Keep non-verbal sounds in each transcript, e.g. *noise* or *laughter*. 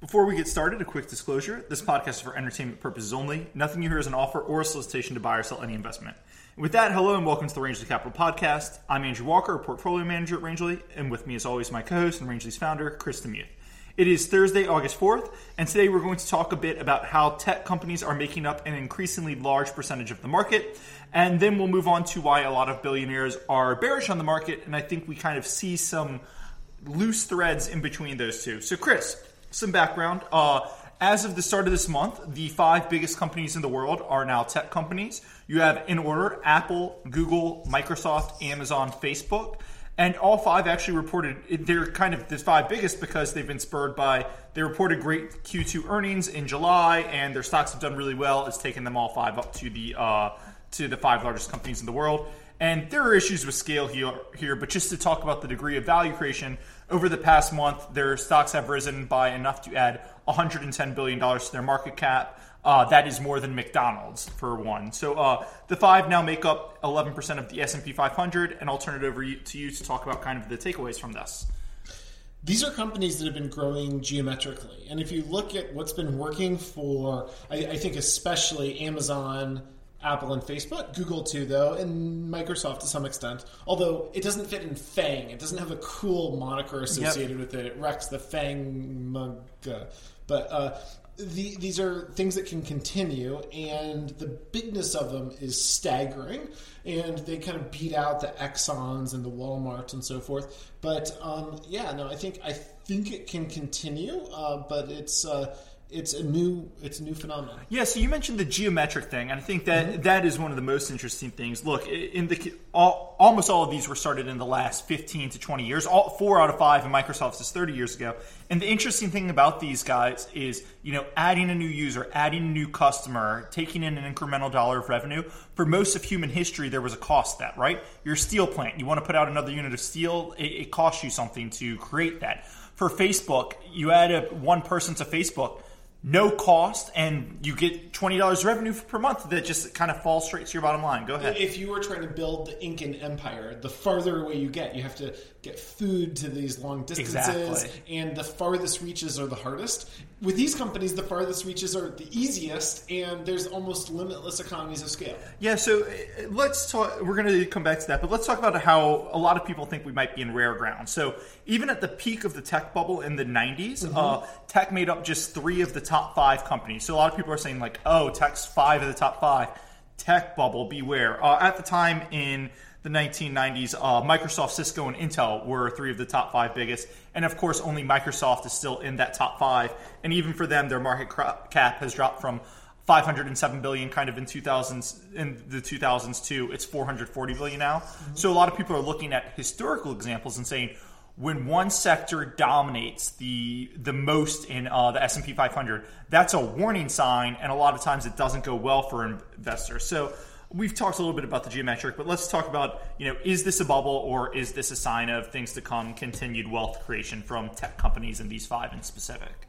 Before we get started, a quick disclosure. This podcast is for entertainment purposes only. Nothing you hear is an offer or a solicitation to buy or sell any investment. With that, hello and welcome to the Rangeley Capital Podcast. I'm Andrew Walker, portfolio manager at Rangeley, and with me, as always, my co-host and Rangeley's founder, Chris DeMuth. It is Thursday, August 4th, and today we're going to talk a bit about how tech companies are making up an increasingly large percentage of the market. And then we'll move on to why a lot of billionaires are bearish on the market, and I think we kind of see some loose threads in between those two. So, Chris, some background. Uh, as of the start of this month, the five biggest companies in the world are now tech companies. You have, in order, Apple, Google, Microsoft, Amazon, Facebook. And all five actually reported, they're kind of the five biggest because they've been spurred by, they reported great Q2 earnings in July and their stocks have done really well. It's taken them all five up to the, uh, to the five largest companies in the world. And there are issues with scale here, here, but just to talk about the degree of value creation, over the past month, their stocks have risen by enough to add $110 billion to their market cap. Uh, that is more than McDonald's for one. So uh, the five now make up 11% of the S&P 500, and I'll turn it over to you to talk about kind of the takeaways from this. These are companies that have been growing geometrically, and if you look at what's been working for, I, I think especially Amazon, Apple and Facebook, Google too, though, and Microsoft to some extent. Although it doesn't fit in Fang, it doesn't have a cool moniker associated yep. with it. It wrecks the Fang mug. But uh, the, these are things that can continue, and the bigness of them is staggering. And they kind of beat out the Exxon's and the WalMarts and so forth. But um, yeah, no, I think I think it can continue, uh, but it's. Uh, it's a new it's a new phenomenon. Yeah, so you mentioned the geometric thing, and I think that, mm-hmm. that is one of the most interesting things. Look, in the all, almost all of these were started in the last fifteen to twenty years. All four out of five in Microsoft's is thirty years ago. And the interesting thing about these guys is, you know, adding a new user, adding a new customer, taking in an incremental dollar of revenue. For most of human history, there was a cost that right. Your steel plant, you want to put out another unit of steel, it, it costs you something to create that. For Facebook, you add a, one person to Facebook no cost and you get $20 revenue per month that just kind of falls straight to your bottom line. Go ahead. If you were trying to build the Incan Empire, the farther away you get, you have to get food to these long distances, exactly. and the farthest reaches are the hardest. With these companies, the farthest reaches are the easiest, and there's almost limitless economies of scale. Yeah, so uh, let's talk. We're going to come back to that, but let's talk about how a lot of people think we might be in rare ground. So even at the peak of the tech bubble in the 90s, mm-hmm. uh, tech made up just three of the top five companies. So a lot of people are saying like, "Oh, tech's five of the top five. Tech bubble, beware." Uh, at the time in the 1990s, uh, Microsoft, Cisco, and Intel were three of the top five biggest. And of course, only Microsoft is still in that top five. And even for them, their market cap has dropped from 507 billion kind of in 2000s in the 2000s to it's 440 billion now. Mm-hmm. So a lot of people are looking at historical examples and saying when one sector dominates the the most in uh, the S&P 500, that's a warning sign, and a lot of times it doesn't go well for investors. So we've talked a little bit about the geometric, but let's talk about, you know, is this a bubble or is this a sign of things to come, continued wealth creation from tech companies and these five in specific?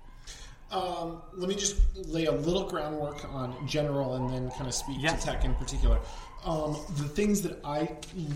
Um, let me just lay a little groundwork on general and then kind of speak to tech in particular. Um, the things that I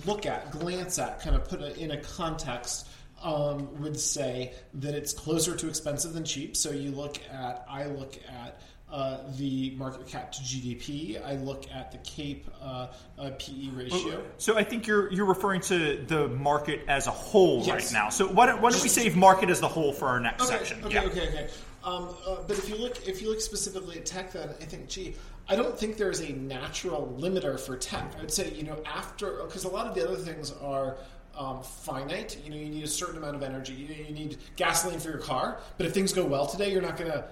look at, glance at, kind of put a, in a context um, would say that it's closer to expensive than cheap. So you look at, I look at uh, the market cap to GDP. I look at the CAPE uh, uh, PE ratio. So I think you're you're referring to the market as a whole yes. right now. So why don't, why don't we save market as the whole for our next okay, section? Okay, yeah. okay, okay. Um, uh, but if you look if you look specifically at tech, then I think, gee, I don't think there's a natural limiter for tech. I'd say you know after because a lot of the other things are. Um, finite. You know, you need a certain amount of energy. You, you need gasoline for your car. But if things go well today, you're not going to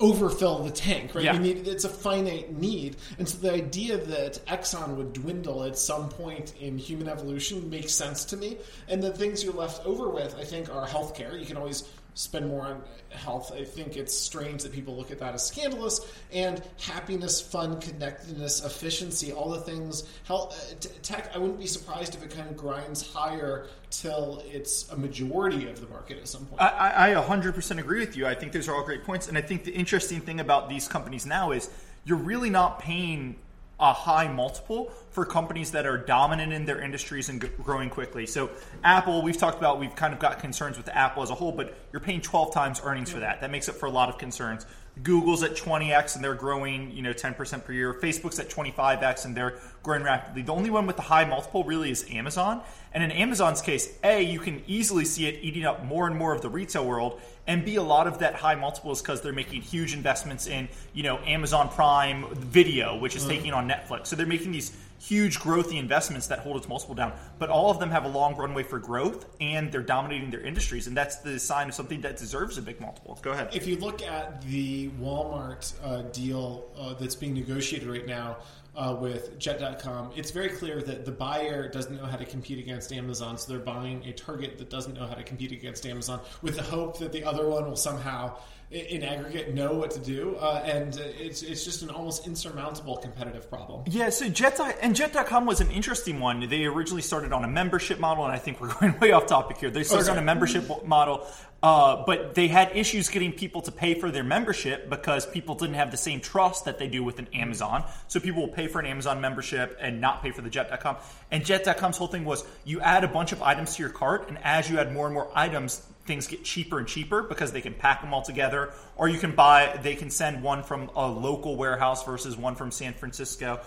overfill the tank, right? Yeah. You need it's a finite need, and so the idea that Exxon would dwindle at some point in human evolution makes sense to me. And the things you're left over with, I think, are healthcare. You can always spend more on health. I think it's strange that people look at that as scandalous. And happiness, fun, connectedness, efficiency, all the things. Health, uh, tech. I wouldn't be surprised if it kind of grinds higher till it's a majority of the market at some point. I, I 100% agree with you. I think those are all great points. And I think the interesting thing about these companies now is you're really not paying a high multiple for companies that are dominant in their industries and growing quickly. So, Apple, we've talked about, we've kind of got concerns with Apple as a whole, but you're paying 12 times earnings for that. That makes up for a lot of concerns. Google's at 20x and they're growing, you know, 10% per year. Facebook's at 25x and they're growing rapidly. The only one with the high multiple really is Amazon. And in Amazon's case, A, you can easily see it eating up more and more of the retail world, and B, a lot of that high multiple is because they're making huge investments in, you know, Amazon Prime Video, which is mm. taking on Netflix. So they're making these huge growthy investments that hold its multiple down. But all of them have a long runway for growth, and they're dominating their industries, and that's the sign of something that deserves a big multiple. Go ahead. If you look at the Walmart uh, deal uh, that's being negotiated right now uh, with Jet.com, it's very clear that the buyer doesn't know how to compete against Amazon, so they're buying a target that doesn't know how to compete against Amazon with the hope that the other one will somehow, in aggregate, know what to do. Uh, and it's, it's just an almost insurmountable competitive problem. Yeah, so Jet and Jet.com was an interesting one. They originally started on a membership model, and I think we're *laughs* going way off topic here. They started on a membership model, uh, but they had issues getting people to pay for their membership because people didn't have the same trust that they do with an Amazon. So people will pay for an Amazon membership and not pay for the Jet.com. And Jet.com's whole thing was you add a bunch of items to your cart, and as you add more and more items, things get cheaper and cheaper because they can pack them all together or you can buy they can send one from a local warehouse versus one from san francisco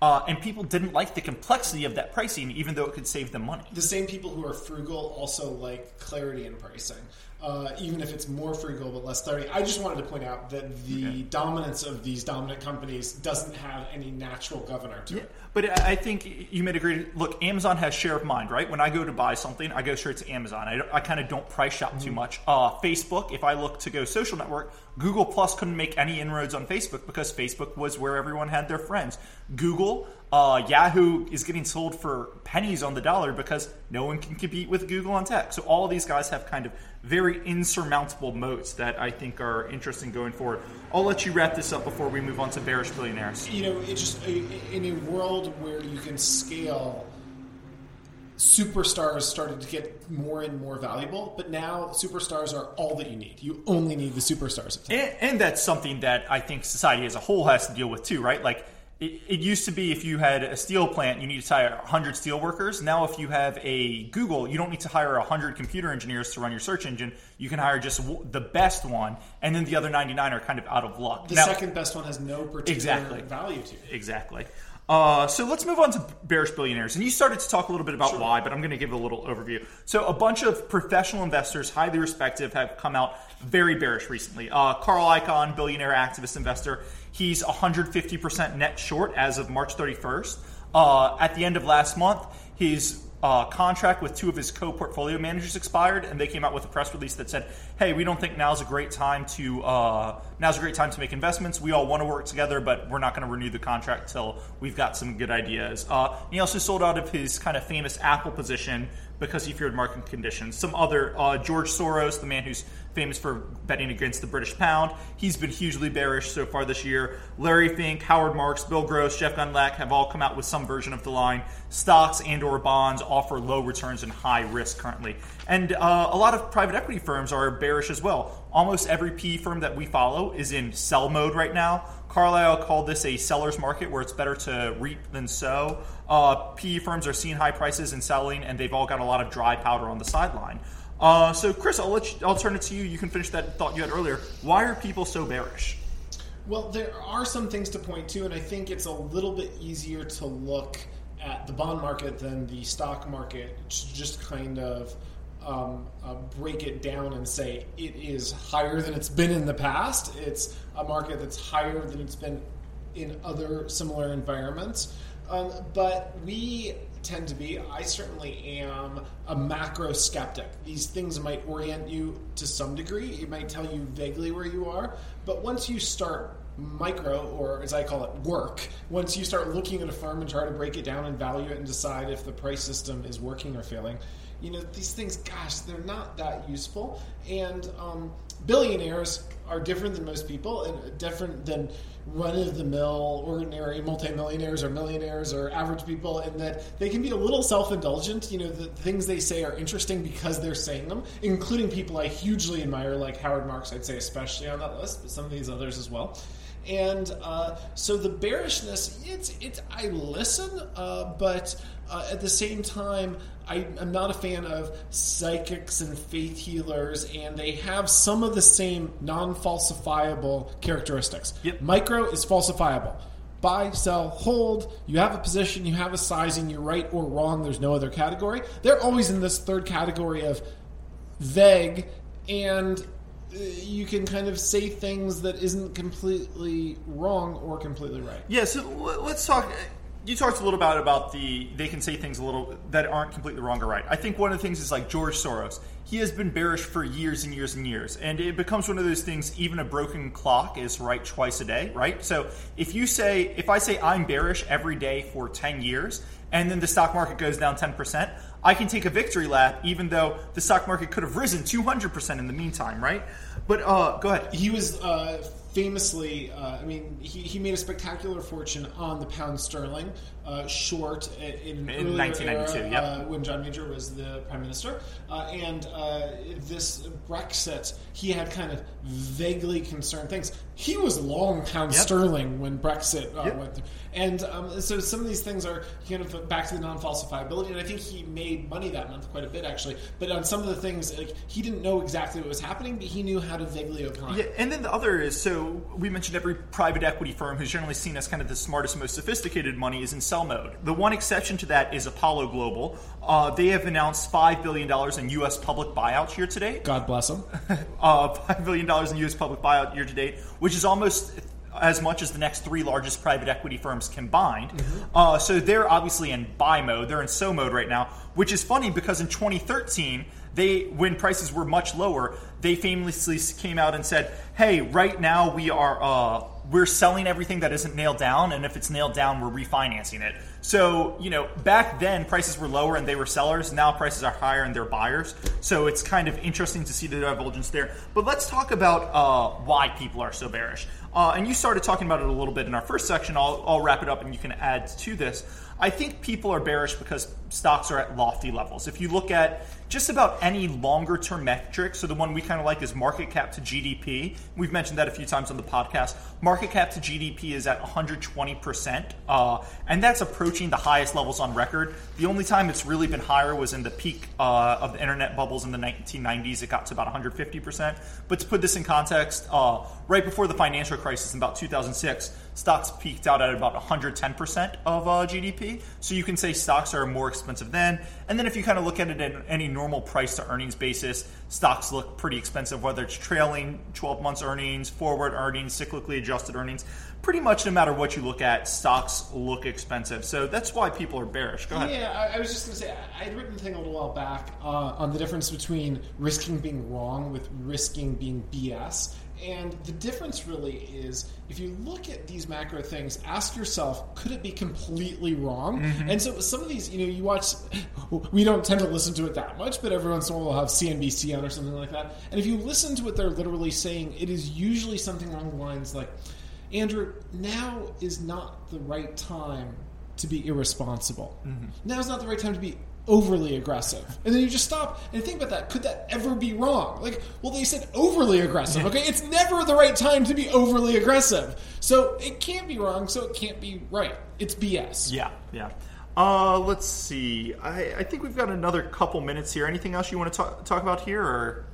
uh, and people didn't like the complexity of that pricing even though it could save them money The same people who are frugal also like clarity in pricing. Uh, even if it's more frugal but less clarity. I just wanted to point out that the dominance of these dominant companies doesn't have any natural governor to it. But I I think you made a great look. Amazon has share of mind, right? When I go to buy something, I go straight to Amazon. I, I kind of don't price shop too much. Uh, Facebook, if I look to go social network, Google Plus couldn't make any inroads on Facebook because Facebook was where everyone had their friends. Google, uh, Yahoo is getting sold for pennies on the dollar because no one can compete with Google on tech. So all these guys have kind of very insurmountable moats that I think are interesting going forward. I'll let you wrap this up before we move on to bearish billionaires. You know, it's just in a world where you can scale. Superstars started to get more and more valuable, but now superstars are all that you need. You only need the superstars. And, and that's something that I think society as a whole has to deal with too, right? Like it, it used to be if you had a steel plant, you need to hire 100 steel workers. Now, if you have a Google, you don't need to hire 100 computer engineers to run your search engine. You can hire just w- the best one, and then the other 99 are kind of out of luck. The Now- second best one has no particular Exactly. value to it. Exactly. Uh, so let's move on to bearish billionaires. And you started to talk a little bit about why, but I'm going to give a little overview. So a bunch of professional investors, highly respected, have come out very bearish recently. Uh, Carl Icahn, billionaire activist investor, he's 150% net short as of March 31st. Uh, at the end of last month, his uh, contract with two of his co-portfolio managers expired, and they came out with a press release that said, "Hey, we don't think now's a great time to uh, now's a great time to make investments. We all want to work together, but we're not going to renew the contract till we've got some good ideas." Uh, he also sold out of his kind of famous Apple position because he feared market conditions. Some other uh, George Soros, the man who's famous for betting against the British pound, he's been hugely bearish so far this year. Larry Fink, Howard Marks, Bill Gross, Jeff Gundlach have all come out with some version of the line. Stocks and/or bonds offer low returns and high risk currently, and uh, a lot of private equity firms are bearish as well. Almost every PE firm that we follow is in sell mode right now. Carlyle called this a seller's market where it's better to reap than sow. Uh, PE firms are seeing high prices and selling, and they've all got a lot of dry powder on the sideline. Uh, so, Chris, I'll, let you, I'll turn it to you. You can finish that thought you had earlier. Why are people so bearish? Well, there are some things to point to, and I think it's a little bit easier to look at the bond market than the stock market. to Just kind of um, uh, break it down and say it is higher than it's been in the past. It's a market that's higher than it's been in other similar environments. Um, but we tend to be, I certainly am, a macro skeptic. These things might orient you to some degree, it might tell you vaguely where you are, but once you start micro, or as I call it, work, once you start looking at a firm and try to break it down and value it and decide if the price system is working or failing, you know, these things, gosh, they're not that useful. And um, billionaires are different than most people and different than run of the mill, ordinary multimillionaires or millionaires or average people, in that they can be a little self indulgent. You know, the things they say are interesting because they're saying them, including people I hugely admire, like Howard Marks, I'd say especially on that list, but some of these others as well. And uh, so the bearishness, it's it's I listen, uh, but uh, at the same time, I, am not a fan of psychics and faith healers, and they have some of the same non-falsifiable characteristics. Yep. Micro is falsifiable. Buy, sell, hold. You have a position, you have a sizing, you're right or wrong. There's no other category. They're always in this third category of vague and you can kind of say things that isn't completely wrong or completely right. Yeah, so let's talk. You talked a little about about the they can say things a little that aren't completely wrong or right. I think one of the things is like George Soros. He has been bearish for years and years and years, and it becomes one of those things. Even a broken clock is right twice a day, right? So if you say, if I say I'm bearish every day for ten years, and then the stock market goes down ten percent, I can take a victory lap, even though the stock market could have risen 200% in the meantime, right? But uh, go ahead. He was uh, famously, uh, I mean, he, he made a spectacular fortune on the pound sterling, uh, short in, in 1992, era, yep. Uh, when John Major was the prime minister. Uh, and this Brexit, he had kind of vaguely concerned things. He was long pound yep. sterling when Brexit yep. went through. And um, so some of these things are kind of back to the non-falsifiability, and I think he made money that month quite a bit actually. But on some of the things, like he didn't know exactly what was happening, but he knew how to vaguely opine. Yeah, and then the other is so we mentioned every private equity firm who's generally seen as kind of the smartest, most sophisticated money is in sell mode. The one exception to that is Apollo Global. Uh, they have announced five billion dollars in U.S. public buyouts here today. God bless them. *laughs* uh, five billion dollars in U.S. public buyout year to date, which is almost as much as the next three largest private equity firms combined. Mm-hmm. Uh, so they're obviously in buy mode. They're in so mode right now, which is funny because in 2013, they when prices were much lower, they famously came out and said, "Hey, right now we are uh, we're selling everything that isn't nailed down, and if it's nailed down, we're refinancing it." So you know, back then prices were lower and they were sellers. Now prices are higher and they're buyers. So it's kind of interesting to see the divergence there. But let's talk about uh, why people are so bearish. Uh, and you started talking about it a little bit in our first section. I'll, I'll wrap it up and you can add to this. I think people are bearish because stocks are at lofty levels. If you look at just about any longer term metric, so the one we kind of like is market cap to GDP. We've mentioned that a few times on the podcast. Market cap to GDP is at 120%, uh, and that's approaching the highest levels on record. The only time it's really been higher was in the peak uh, of the internet bubbles in the 1990s. It got to about 150%. But to put this in context, uh, right before the financial crisis in about 2006, stocks peaked out at about 110% of uh, GDP. So you can say stocks are more expensive then. And then if you kind of look at it in any normal price to earnings basis, stocks look pretty expensive, whether it's trailing 12 months earnings, forward earnings, cyclically adjusted earnings. Pretty much no matter what you look at, stocks look expensive. So that's why people are bearish. Go ahead. Yeah, I, I was just going to say, I had written a thing a little while back uh, on the difference between risking being wrong with risking being BS. And the difference really is if you look at these macro things, ask yourself, could it be completely wrong? Mm-hmm. And so some of these, you know, you watch, *laughs* we don't tend to listen to it that much, but every once in a while we'll have CNBC on or something like that. And if you listen to what they're literally saying, it is usually something along the lines like, Andrew, now is not the right time to be irresponsible. Mm-hmm. Now is not the right time to be overly aggressive. And then you just stop and think about that. Could that ever be wrong? Like, well, they said overly aggressive. Okay, it's never the right time to be overly aggressive. So it can't be wrong, so it can't be right. It's BS. Yeah, yeah. Uh, let's see. I, I think we've got another couple minutes here. Anything else you want to talk, talk about here, or?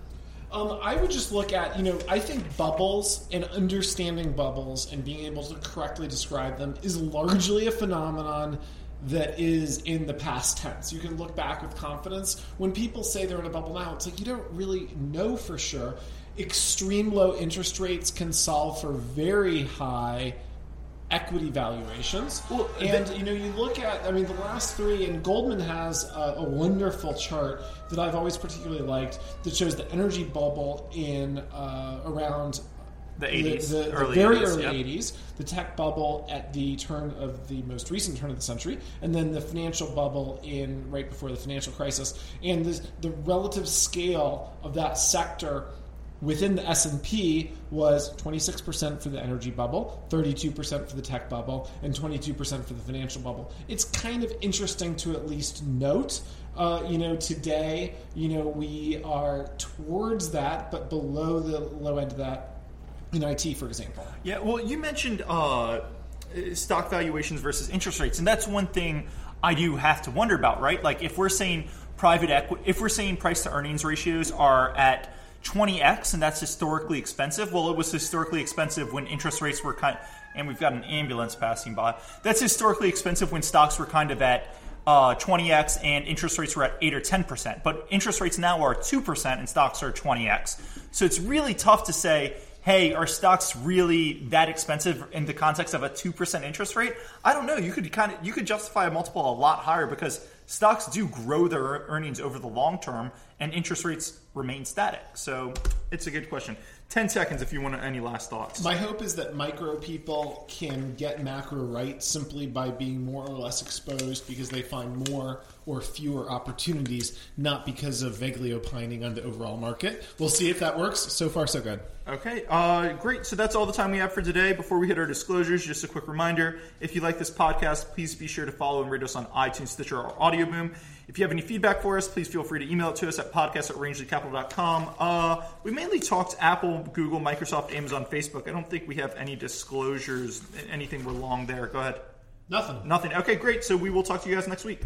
Um, I would just look at, you know, I think bubbles and understanding bubbles and being able to correctly describe them is largely a phenomenon that is in the past tense. You can look back with confidence. When people say they're in a bubble now, it's like you don't really know for sure. Extreme low interest rates can solve for very high equity valuations. Well, and you know, you look at, I mean, the last three, and Goldman has a, a, wonderful chart that I've always particularly liked that shows the energy bubble in uh, around the 80s, the, the, the very 80s, early yep. 80s, the tech bubble at the turn of the most recent turn of the century, and then the financial bubble in right before the financial crisis, and the, the relative scale of that sector within the S&P was 26% for the energy bubble, 32% for the tech bubble, and 22% for the financial bubble. It's kind of interesting to at least note uh, you know, today, you know, we are towards that, but below the low end of that in IT, for example. Yeah, well, you mentioned uh, stock valuations versus interest rates, and that's one thing I do have to wonder about, right? Like if we're saying private equity, if we're saying price to earnings ratios are at 20x and that's historically expensive, well, it was historically expensive when interest rates were kind, and we've got an ambulance passing by. That's historically expensive when stocks were kind of at uh, 20x and interest rates were at 8 or 10%. But interest rates now are 2% and stocks are 20x. So it's really tough to say, hey, are stocks really that expensive in the context of a 2% interest rate? I don't know. You could kind of you could justify a multiple a lot higher because stocks do grow their earnings over the long term and interest rates remain static. So it's a good question. 10 seconds if you want any last thoughts. My hope is that micro people can get macro right simply by being more or less exposed because they find more or fewer opportunities, not because of vaguely opining on the overall market. We'll see if that works. So far, so good. Okay, uh, great. So that's all the time we have for today. Before we hit our disclosures, just a quick reminder if you like this podcast, please be sure to follow and rate us on iTunes, Stitcher, or Audio Boom. If you have any feedback for us, please feel free to email it to us at podcast at rangeleycapital.com. Uh, we mainly talked Apple, Google, Microsoft, Amazon, Facebook. I don't think we have any disclosures, anything we're long there. Go ahead. Nothing. Nothing. Okay, great. So we will talk to you guys next week.